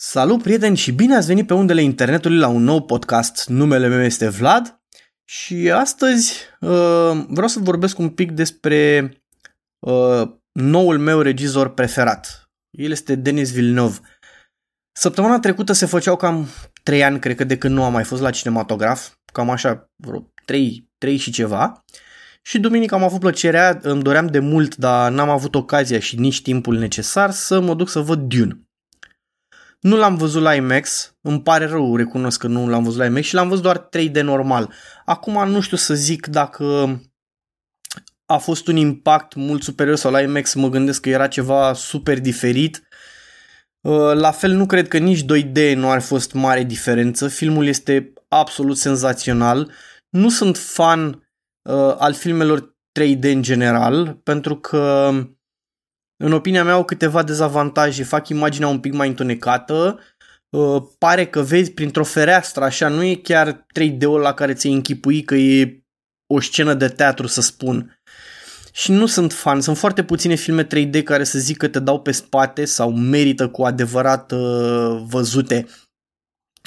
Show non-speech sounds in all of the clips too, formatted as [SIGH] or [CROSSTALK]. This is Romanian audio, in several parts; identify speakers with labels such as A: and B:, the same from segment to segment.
A: Salut prieteni și bine ați venit pe undele internetului la un nou podcast. Numele meu este Vlad și astăzi uh, vreau să vorbesc un pic despre uh, noul meu regizor preferat. El este Denis Villeneuve. Săptămâna trecută se făceau cam 3 ani, cred că de când nu am mai fost la cinematograf, cam așa vreo 3, 3 și ceva. Și duminică am avut plăcerea, îmi doream de mult, dar n-am avut ocazia și nici timpul necesar să mă duc să văd Dune. Nu l-am văzut la IMAX, îmi pare rău, recunosc că nu l-am văzut la IMAX și l-am văzut doar 3D normal. Acum nu știu să zic dacă a fost un impact mult superior sau la IMAX mă gândesc că era ceva super diferit. Uh, la fel nu cred că nici 2D nu ar fost mare diferență, filmul este absolut senzațional. Nu sunt fan uh, al filmelor 3D în general, pentru că în opinia mea au câteva dezavantaje, fac imaginea un pic mai întunecată, uh, pare că vezi printr-o fereastră, așa, nu e chiar 3D-ul la care ți-ai închipui că e o scenă de teatru, să spun. Și nu sunt fan, sunt foarte puține filme 3D care să zic că te dau pe spate sau merită cu adevărat uh, văzute.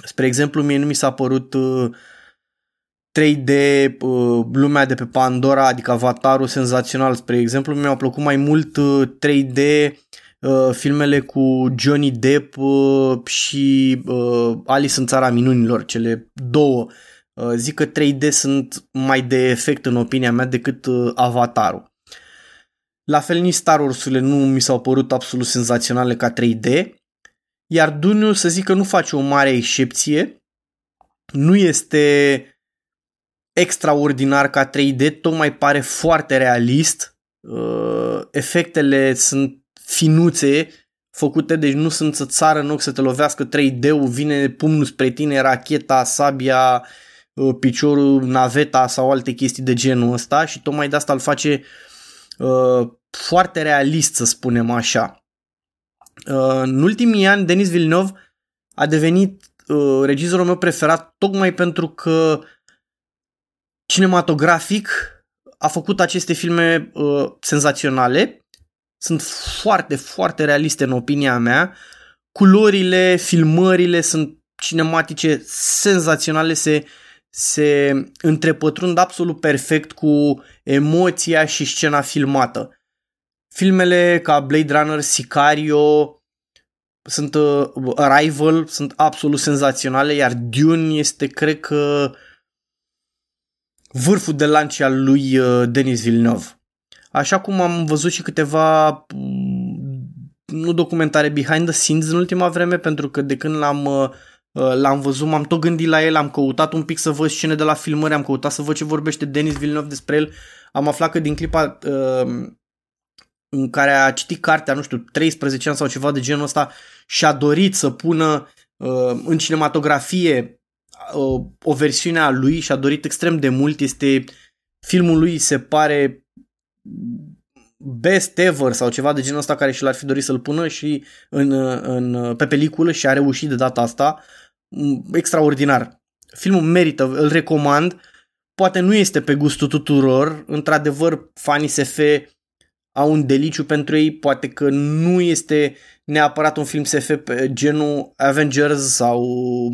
A: Spre exemplu, mie nu mi s-a părut uh, 3D, uh, lumea de pe Pandora, adică Avatarul senzațional, spre exemplu, mi-au plăcut mai mult 3D uh, uh, filmele cu Johnny Depp și Alice în țara minunilor, cele două. Zic că 3D sunt mai de efect în opinia mea decât Avatarul. La fel nici Star Wars-urile nu mi s-au părut absolut senzaționale ca 3D, iar Dune să zic că nu face o mare excepție, nu este extraordinar ca 3D, tocmai pare foarte realist. Uh, efectele sunt finuțe, făcute, deci nu sunt să țară în ochi să te lovească 3D-ul, vine pumnul spre tine, racheta, sabia, uh, piciorul, naveta sau alte chestii de genul ăsta și tocmai de asta îl face uh, foarte realist, să spunem așa. Uh, în ultimii ani, Denis Villeneuve a devenit uh, regizorul meu preferat tocmai pentru că cinematografic a făcut aceste filme uh, senzaționale. Sunt foarte, foarte realiste în opinia mea. Culorile, filmările sunt cinematice senzaționale, se, se întrepătrund absolut perfect cu emoția și scena filmată. Filmele ca Blade Runner, Sicario, sunt uh, Arrival, sunt absolut senzaționale, iar Dune este, cred că, vârful de lance al lui uh, Denis Villeneuve. Așa cum am văzut și câteva mm, nu documentare behind the scenes în ultima vreme, pentru că de când l-am, uh, uh, l-am văzut, m-am tot gândit la el, am căutat un pic să văd scene de la filmări, am căutat să văd ce vorbește Denis Villeneuve despre el. Am aflat că din clipa uh, în care a citit cartea, nu știu, 13 ani sau ceva de genul ăsta, și-a dorit să pună uh, în cinematografie uh, o versiune a lui și a dorit extrem de mult. Este filmul lui se pare best ever sau ceva de genul ăsta care și l-ar fi dorit să-l pună și în, în, pe peliculă și a reușit de data asta. Mm, extraordinar. Filmul merită, îl recomand. Poate nu este pe gustul tuturor. Într-adevăr, fanii SF au un deliciu pentru ei. Poate că nu este neapărat un film SF pe genul Avengers sau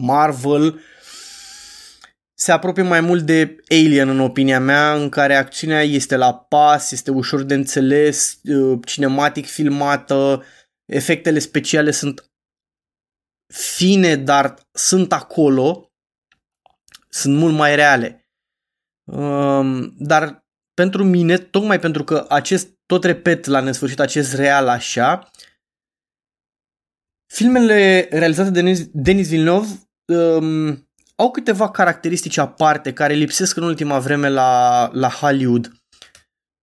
A: Marvel, se apropie mai mult de Alien în opinia mea, în care acțiunea este la pas, este ușor de înțeles, uh, cinematic filmată, efectele speciale sunt fine, dar sunt acolo, sunt mult mai reale. Um, dar pentru mine, tocmai pentru că acest, tot repet la nesfârșit, acest real așa, filmele realizate de Denis, Denis Villeneuve um, au câteva caracteristici aparte care lipsesc în ultima vreme la, la Hollywood.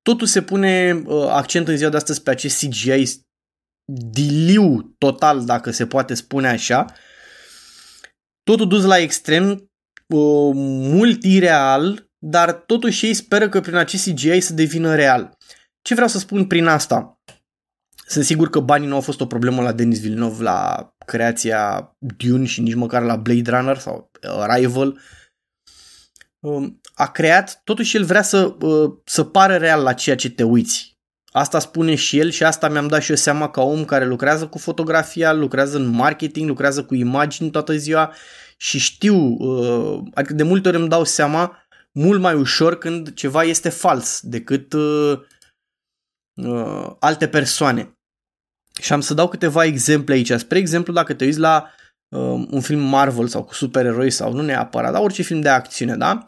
A: Totul se pune uh, accent în ziua de astăzi pe acest CGI diliu total, dacă se poate spune așa. Totul dus la extrem, uh, mult ireal, dar totuși ei speră că prin acest CGI să devină real. Ce vreau să spun prin asta? Sunt sigur că banii nu au fost o problemă la Denis Villeneuve la creația Dune și nici măcar la Blade Runner sau Arrival. Um, a creat, totuși el vrea să, uh, să pară real la ceea ce te uiți. Asta spune și el și asta mi-am dat și eu seama ca om care lucrează cu fotografia, lucrează în marketing, lucrează cu imagini toată ziua și știu, uh, adică de multe ori îmi dau seama mult mai ușor când ceva este fals decât uh, uh, alte persoane. Și am să dau câteva exemple aici. Spre exemplu, dacă te uiți la uh, un film Marvel sau cu supereroi sau nu neapărat, dar orice film de acțiune, da?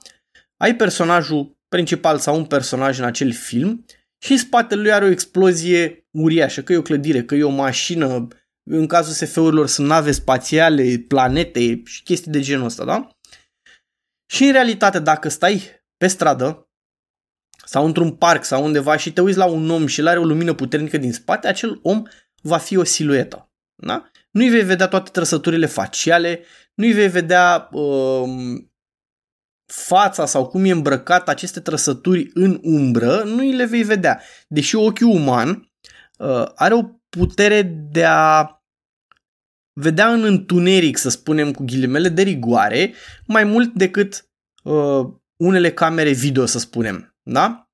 A: Ai personajul principal sau un personaj în acel film și în spatele lui are o explozie uriașă, că e o clădire, că e o mașină, în cazul SF-urilor sunt nave spațiale, planete și chestii de genul ăsta, da? Și în realitate, dacă stai pe stradă sau într-un parc sau undeva și te uiți la un om și el are o lumină puternică din spate, acel om va fi o siluetă. Da? Nu-i vei vedea toate trăsăturile faciale, nu-i vei vedea um, fața sau cum e îmbrăcat aceste trăsături în umbră, nu îi le vei vedea. Deși ochiul uman uh, are o putere de a vedea în întuneric, să spunem cu ghilimele, de rigoare, mai mult decât uh, unele camere video, să spunem. Da?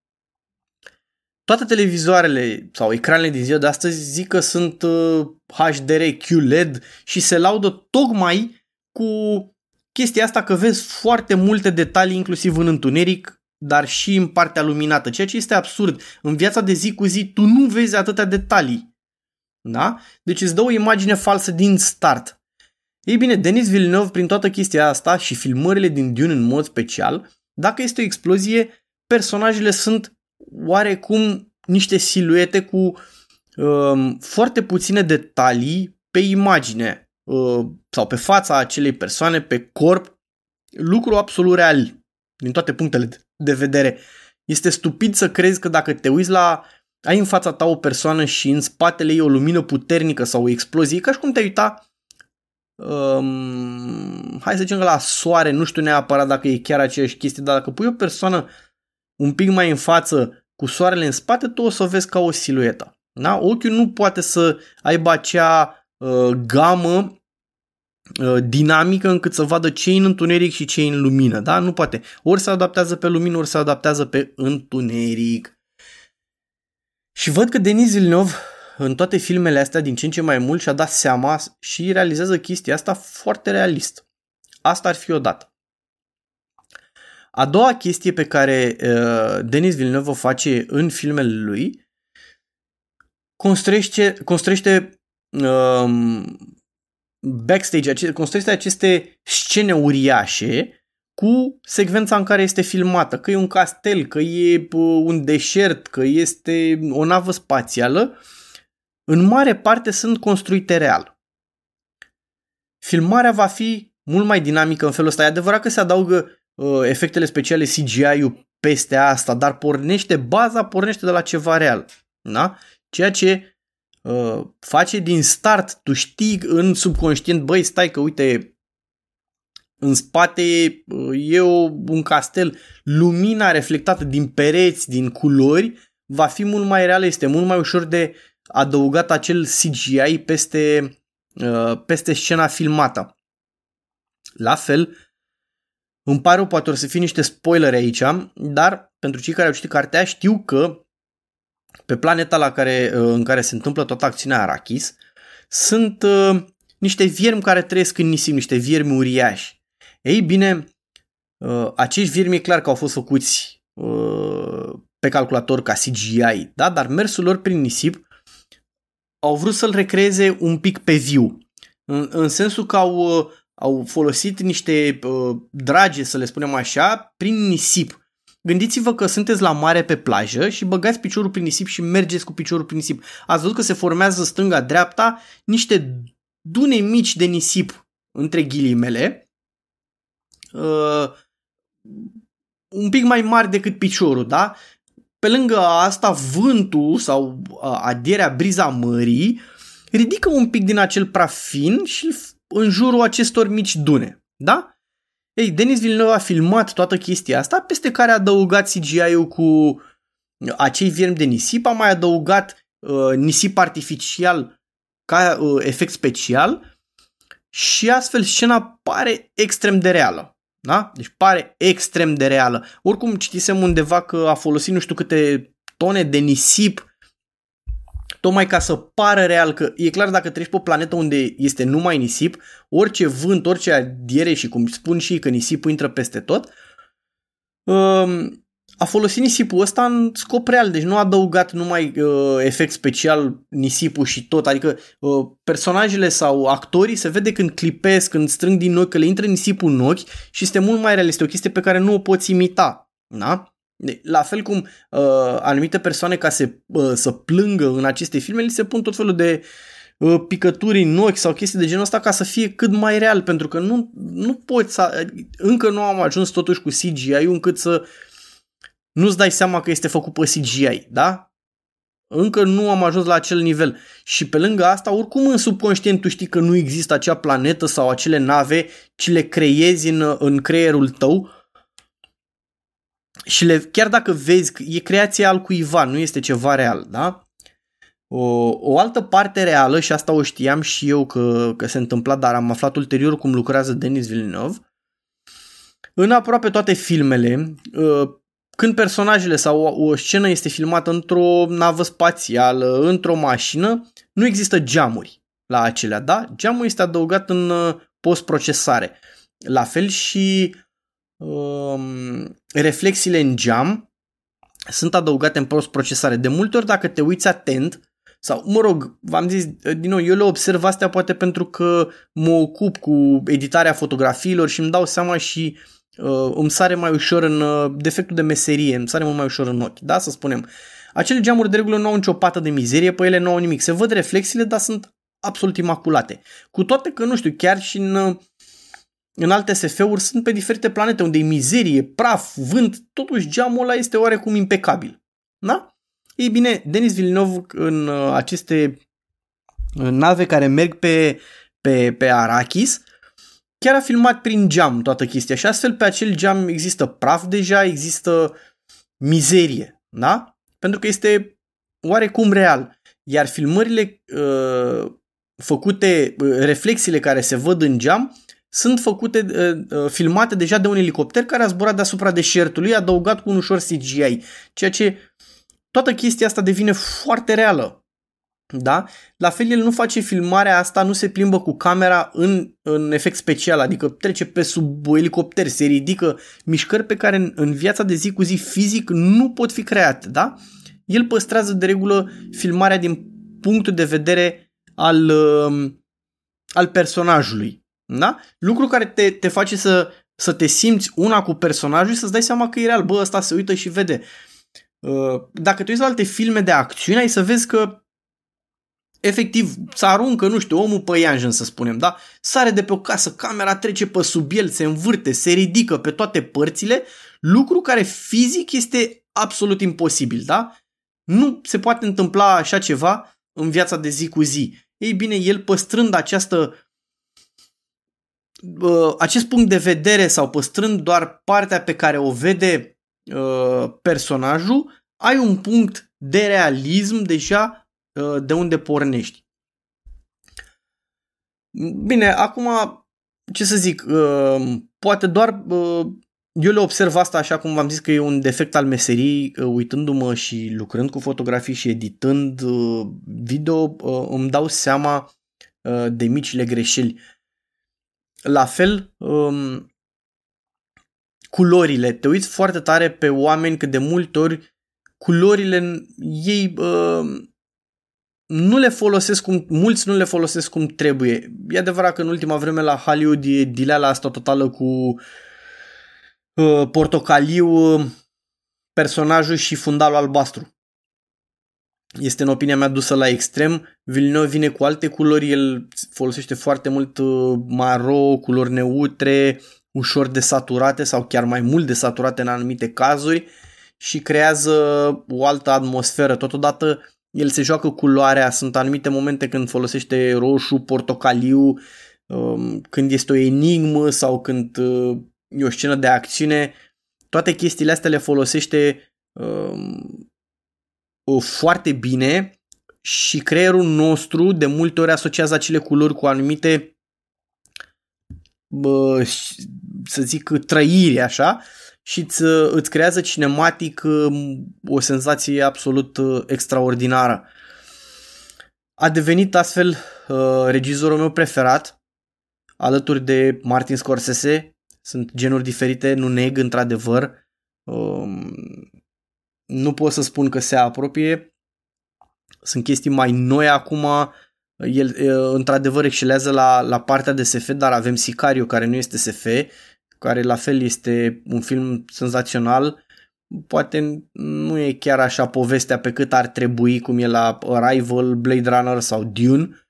A: Toate televizoarele sau ecranele din ziua de astăzi zic că sunt uh, HDR, QLED și se laudă tocmai cu chestia asta că vezi foarte multe detalii inclusiv în întuneric, dar și în partea luminată, ceea ce este absurd. În viața de zi cu zi tu nu vezi atâtea detalii. Da? Deci îți dă o imagine falsă din start. Ei bine, Denis Villeneuve, prin toată chestia asta și filmările din Dune în mod special, dacă este o explozie, personajele sunt oarecum niște siluete cu um, foarte puține detalii pe imagine uh, sau pe fața acelei persoane, pe corp, lucru absolut real din toate punctele de vedere. Este stupid să crezi că dacă te uiți la ai în fața ta o persoană și în spatele ei o lumină puternică sau o explozie, e ca și cum te-ai uita um, hai să zicem că la soare, nu știu neapărat dacă e chiar aceeași chestie, dar dacă pui o persoană un pic mai în față cu soarele în spate, tu o să o vezi ca o siluetă. Da? Ochiul nu poate să aibă acea uh, gamă uh, dinamică încât să vadă ce în întuneric și ce în lumină. Da? Nu poate. Ori se adaptează pe lumină, ori se adaptează pe întuneric. Și văd că Denis Villeneuve în toate filmele astea din ce în ce mai mult și-a dat seama și realizează chestia asta foarte realist. Asta ar fi o dată. A doua chestie pe care uh, Denis Villeneuve o face în filmele lui construiește, construiește um, backstage, construiește aceste scene uriașe cu secvența în care este filmată, că e un castel, că e un deșert, că este o navă spațială, în mare parte sunt construite real. Filmarea va fi mult mai dinamică în felul ăsta. E adevărat că se adaugă uh, efectele speciale CGI-ul peste asta, dar pornește, baza pornește de la ceva real. Da? Ceea ce uh, face din start, tu știi în subconștient, băi, stai că uite, în spate e o, un castel, lumina reflectată din pereți, din culori, va fi mult mai reală, este mult mai ușor de adăugat acel CGI peste, uh, peste scena filmată. La fel, îmi pare poate o să fie niște spoilere aici, dar pentru cei care au citit cartea știu că pe planeta la care, uh, în care se întâmplă toată acțiunea Arachis sunt uh, niște viermi care trăiesc în nisip, niște viermi uriași. Ei bine, uh, acești viermi e clar că au fost făcuți uh, pe calculator ca CGI, da? dar mersul lor prin nisip au vrut să-l recreeze un pic pe viu. În, în sensul că au, uh, au folosit niște uh, drage, să le spunem așa, prin nisip. Gândiți-vă că sunteți la mare pe plajă și băgați piciorul prin nisip și mergeți cu piciorul prin nisip. Ați văzut că se formează stânga-dreapta niște dune mici de nisip între ghilimele uh, un pic mai mari decât piciorul, da? Pe lângă asta, vântul sau uh, adierea briza mării ridică un pic din acel praf fin și în jurul acestor mici dune, da? Ei, Denis Villeneuve a filmat toată chestia asta, peste care a adăugat CGI-ul cu acei viermi de nisip, a mai adăugat uh, nisip artificial ca uh, efect special și astfel scena pare extrem de reală. Da? Deci pare extrem de reală. Oricum citisem undeva că a folosit nu știu câte tone de nisip tocmai ca să pară real că e clar dacă treci pe o planetă unde este numai nisip, orice vânt, orice adiere și cum spun și că nisipul intră peste tot, um, a folosit nisipul ăsta în scop real, deci nu a adăugat numai uh, efect special nisipul și tot, adică uh, personajele sau actorii se vede când clipesc, când strâng din ochi, că le intră nisipul în ochi și este mult mai realist, o chestie pe care nu o poți imita, da? La fel cum uh, anumite persoane ca să, uh, să plângă în aceste filme, li se pun tot felul de uh, picături în ochi sau chestii de genul ăsta ca să fie cât mai real, pentru că nu, nu poți să... Încă nu am ajuns totuși cu CGI-ul încât să nu-ți dai seama că este făcut pe CGI, da? Încă nu am ajuns la acel nivel. Și pe lângă asta, oricum în subconștient tu știi că nu există acea planetă sau acele nave, ci le creezi în, în creierul tău și le, chiar dacă vezi că e creația al cuiva, nu este ceva real, da? O, o altă parte reală, și asta o știam și eu că, că se întâmpla, dar am aflat ulterior cum lucrează Denis Villeneuve, în aproape toate filmele, ă, când personajele sau o, o scenă este filmată într-o navă spațială, într-o mașină, nu există geamuri la acelea, da? Geamul este adăugat în ă, post-procesare. La fel și um, reflexiile în geam sunt adăugate în post-procesare. De multe ori, dacă te uiți atent, sau, mă rog, v-am zis, din nou, eu le observ astea poate pentru că mă ocup cu editarea fotografiilor și îmi dau seama și uh, îmi sare mai ușor în uh, defectul de meserie, îmi sare mult mai ușor în ochi, da, să spunem. Acele geamuri de regulă nu au nicio pată de mizerie, pe ele nu au nimic. Se văd reflexiile, dar sunt absolut imaculate. Cu toate că, nu știu, chiar și în uh, în alte SF-uri sunt pe diferite planete unde e mizerie, praf, vânt, totuși geamul ăla este oarecum impecabil. Da? Ei bine, Denis Villeneuve în uh, aceste uh, nave care merg pe, pe, pe Arrakis, chiar a filmat prin geam toată chestia și astfel pe acel geam există praf deja, există mizerie, da? Pentru că este oarecum real. Iar filmările uh, făcute, uh, reflexiile care se văd în geam, sunt făcute, uh, uh, filmate deja de un elicopter care a zburat deasupra deșertului, adăugat cu un ușor CGI, ceea ce toată chestia asta devine foarte reală. Da? La fel el nu face filmarea asta, nu se plimbă cu camera în, în efect special, adică trece pe sub elicopter, se ridică mișcări pe care în, în viața de zi cu zi fizic nu pot fi create. Da? El păstrează de regulă filmarea din punctul de vedere al, uh, al personajului. Da? Lucru care te, te face să, să te simți una cu personajul și să-ți dai seama că e real. Bă, ăsta se uită și vede. Uh, dacă te uiți la alte filme de acțiune, ai să vezi că efectiv să aruncă, nu știu, omul pe ianjen să spunem, da? Sare de pe o casă, camera trece pe sub el, se învârte, se ridică pe toate părțile, lucru care fizic este absolut imposibil, da? Nu se poate întâmpla așa ceva în viața de zi cu zi. Ei bine, el păstrând această uh, acest punct de vedere sau păstrând doar partea pe care o vede uh, personajul, ai un punct de realism deja uh, de unde pornești. Bine, acum, ce să zic, uh, poate doar uh, eu le observ asta așa cum v-am zis că e un defect al meserii, uh, uitându-mă și lucrând cu fotografii și editând uh, video, uh, îmi dau seama uh, de micile greșeli la fel, um, culorile. Te uiți foarte tare pe oameni că de multe ori culorile ei uh, nu le folosesc cum, mulți nu le folosesc cum trebuie. E adevărat că în ultima vreme la Hollywood e dileala asta totală cu uh, portocaliu, personajul și fundalul albastru este în opinia mea dusă la extrem. Villeneuve vine cu alte culori, el folosește foarte mult uh, maro, culori neutre, ușor desaturate sau chiar mai mult desaturate în anumite cazuri și creează o altă atmosferă. Totodată el se joacă culoarea, sunt anumite momente când folosește roșu, portocaliu, um, când este o enigmă sau când uh, e o scenă de acțiune. Toate chestiile astea le folosește um, foarte bine și creierul nostru de multe ori asociază acele culori cu anumite bă, să zic trăiri așa și îți, îți creează cinematic o senzație absolut extraordinară. a devenit astfel uh, regizorul meu preferat, alături de Martin Scorsese. Sunt genuri diferite, nu neg într-adevăr. Um, nu pot să spun că se apropie. Sunt chestii mai noi acum. El într-adevăr excelează la, la partea de SF, dar avem Sicario care nu este SF, care la fel este un film senzațional. Poate nu e chiar așa povestea pe cât ar trebui cum e la Arrival, Blade Runner sau Dune,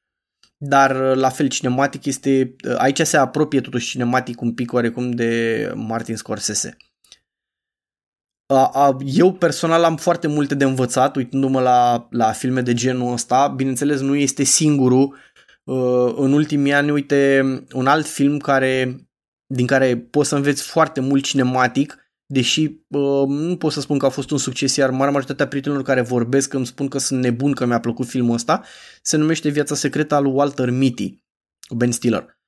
A: dar la fel cinematic este, aici se apropie totuși cinematic un pic oarecum de Martin Scorsese eu personal am foarte multe de învățat uitându-mă la, la filme de genul ăsta. Bineînțeles, nu este singurul. Uh, în ultimii ani, uite, un alt film care, din care poți să înveți foarte mult cinematic, deși uh, nu pot să spun că a fost un succes, iar marea majoritatea prietenilor care vorbesc îmi spun că sunt nebun că mi-a plăcut filmul ăsta, se numește Viața secretă al lui Walter Mitty, Ben Stiller.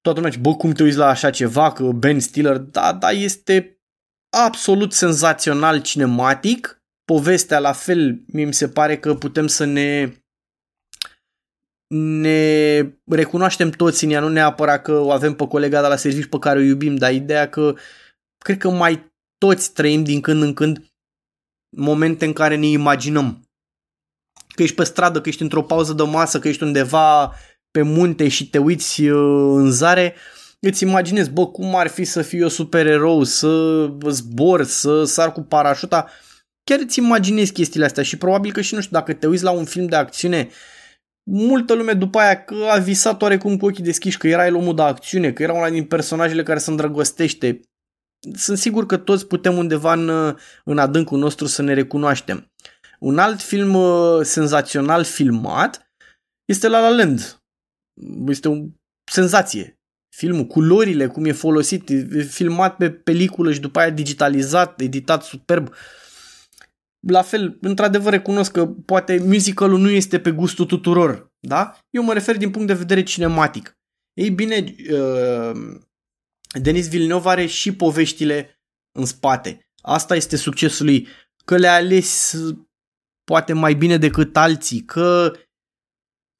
A: Toată lumea zice, bă, cum te uiți la așa ceva, că Ben Stiller, da, da, este absolut senzațional cinematic. Povestea la fel, mi se pare că putem să ne ne recunoaștem toți în ea, nu neapărat că o avem pe colega de la serviciu pe care o iubim, dar ideea că cred că mai toți trăim din când în când momente în care ne imaginăm că ești pe stradă, că ești într-o pauză de masă, că ești undeva pe munte și te uiți uh, în zare îți imaginezi, bă, cum ar fi să fiu eu supererou, să zbor, să sar cu parașuta. Chiar îți imaginezi chestiile astea și probabil că și nu știu, dacă te uiți la un film de acțiune, multă lume după aia că a visat oarecum cu ochii deschiși că era el omul de acțiune, că era una din personajele care se îndrăgostește. Sunt sigur că toți putem undeva în, în adâncul nostru să ne recunoaștem. Un alt film uh, senzațional filmat este La La Land. Este o senzație filmul, culorile, cum e folosit, e filmat pe peliculă și după aia digitalizat, editat superb. La fel, într-adevăr recunosc că poate musicalul nu este pe gustul tuturor, da? Eu mă refer din punct de vedere cinematic. Ei bine, uh, Denis Villeneuve are și poveștile în spate. Asta este succesul lui, că le-a ales poate mai bine decât alții, că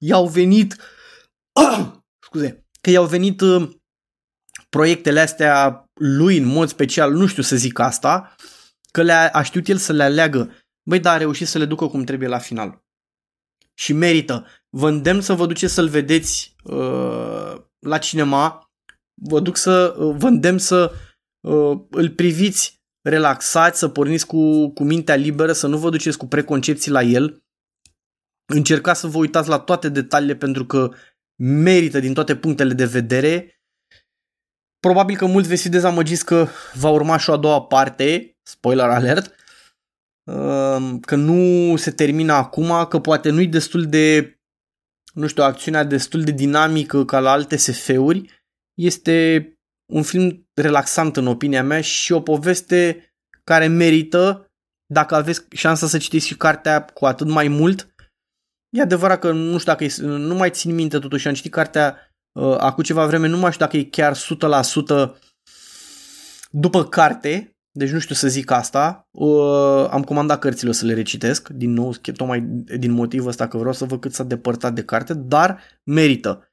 A: i-au venit [COUGHS] scuze, că i-au venit uh, proiectele astea lui în mod special, nu știu să zic asta, că le-a a știut el să le aleagă. Băi, dar a reușit să le ducă cum trebuie la final. Și merită. Vă îndemn să vă duceți să-l vedeți uh, la cinema. Vă duc să uh, vă îndemn să uh, îl priviți relaxați, să porniți cu, cu mintea liberă, să nu vă duceți cu preconcepții la el. Încercați să vă uitați la toate detaliile pentru că merită din toate punctele de vedere. Probabil că mulți veți fi dezamăgiți că va urma și o a doua parte, spoiler alert, um, că nu se termină acum, că poate nu-i destul de, nu știu, acțiunea destul de dinamică ca la alte SF-uri. Este un film relaxant în opinia mea și o poveste care merită, dacă aveți șansa să citiți și cartea cu atât mai mult, E adevărat că nu știu dacă e, nu mai țin minte totuși, am citit cartea uh, acum ceva vreme, nu mai știu dacă e chiar 100% după carte, deci nu știu să zic asta. Uh, am comandat cărțile o să le recitesc, din nou, tocmai din motivul ăsta că vreau să văd cât s-a depărtat de carte, dar merită.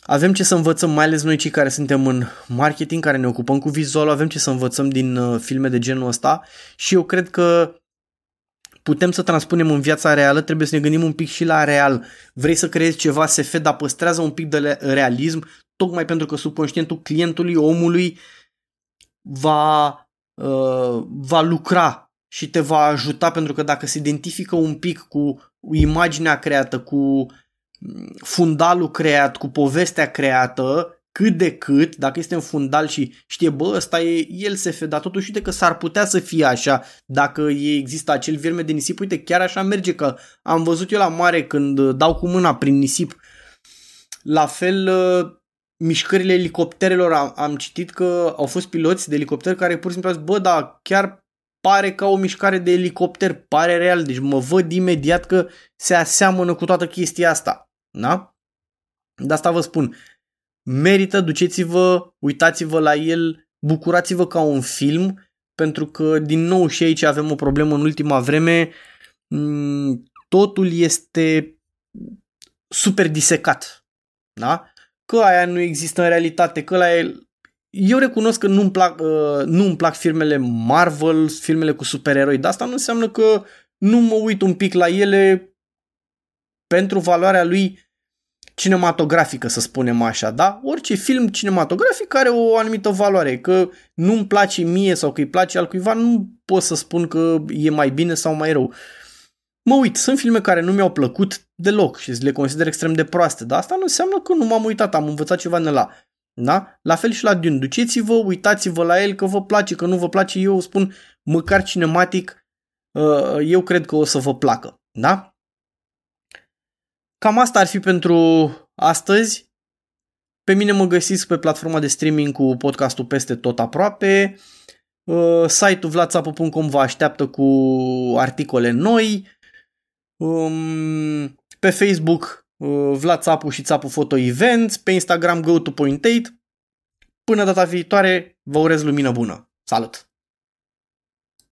A: Avem ce să învățăm, mai ales noi cei care suntem în marketing, care ne ocupăm cu vizualul, avem ce să învățăm din uh, filme de genul ăsta și eu cred că putem să transpunem în viața reală, trebuie să ne gândim un pic și la real. Vrei să creezi ceva SF, dar păstrează un pic de realism, tocmai pentru că subconștientul clientului, omului, va, uh, va lucra și te va ajuta, pentru că dacă se identifică un pic cu imaginea creată, cu fundalul creat, cu povestea creată, cât de cât, dacă este în fundal și știe, bă, ăsta e el se dar totuși uite că s-ar putea să fie așa dacă există acel vierme de nisip, uite, chiar așa merge că am văzut eu la mare când dau cu mâna prin nisip. La fel, uh, mișcările elicopterelor, am, am citit că au fost piloți de elicopter care pur și simplu au zis, bă, da, chiar pare ca o mișcare de elicopter, pare real, deci mă văd imediat că se aseamănă cu toată chestia asta. Da? De asta vă spun, merită, duceți-vă, uitați-vă la el, bucurați-vă ca un film, pentru că din nou și aici avem o problemă în ultima vreme, mm, totul este super disecat. Da? Că aia nu există în realitate, că la el... Eu recunosc că nu-mi plac, uh, nu-mi plac filmele Marvel, filmele cu supereroi, dar asta nu înseamnă că nu mă uit un pic la ele pentru valoarea lui cinematografică, să spunem așa, da? Orice film cinematografic are o anumită valoare, că nu-mi place mie sau că îi place al cuiva, nu pot să spun că e mai bine sau mai rău. Mă uit, sunt filme care nu mi-au plăcut deloc și le consider extrem de proaste, dar asta nu înseamnă că nu m-am uitat, am învățat ceva în la. Da? La fel și la Dune. Duceți-vă, uitați-vă la el, că vă place, că nu vă place. Eu spun, măcar cinematic, uh, eu cred că o să vă placă. Da? Cam asta ar fi pentru astăzi. Pe mine mă găsiți pe platforma de streaming cu podcastul peste tot aproape. Uh, site-ul vlatsapu.com vă așteaptă cu articole noi. Um, pe Facebook uh, Vlad Țapu și Țapu Photo Events, pe Instagram go to point 8. Până data viitoare, vă urez lumină bună. Salut!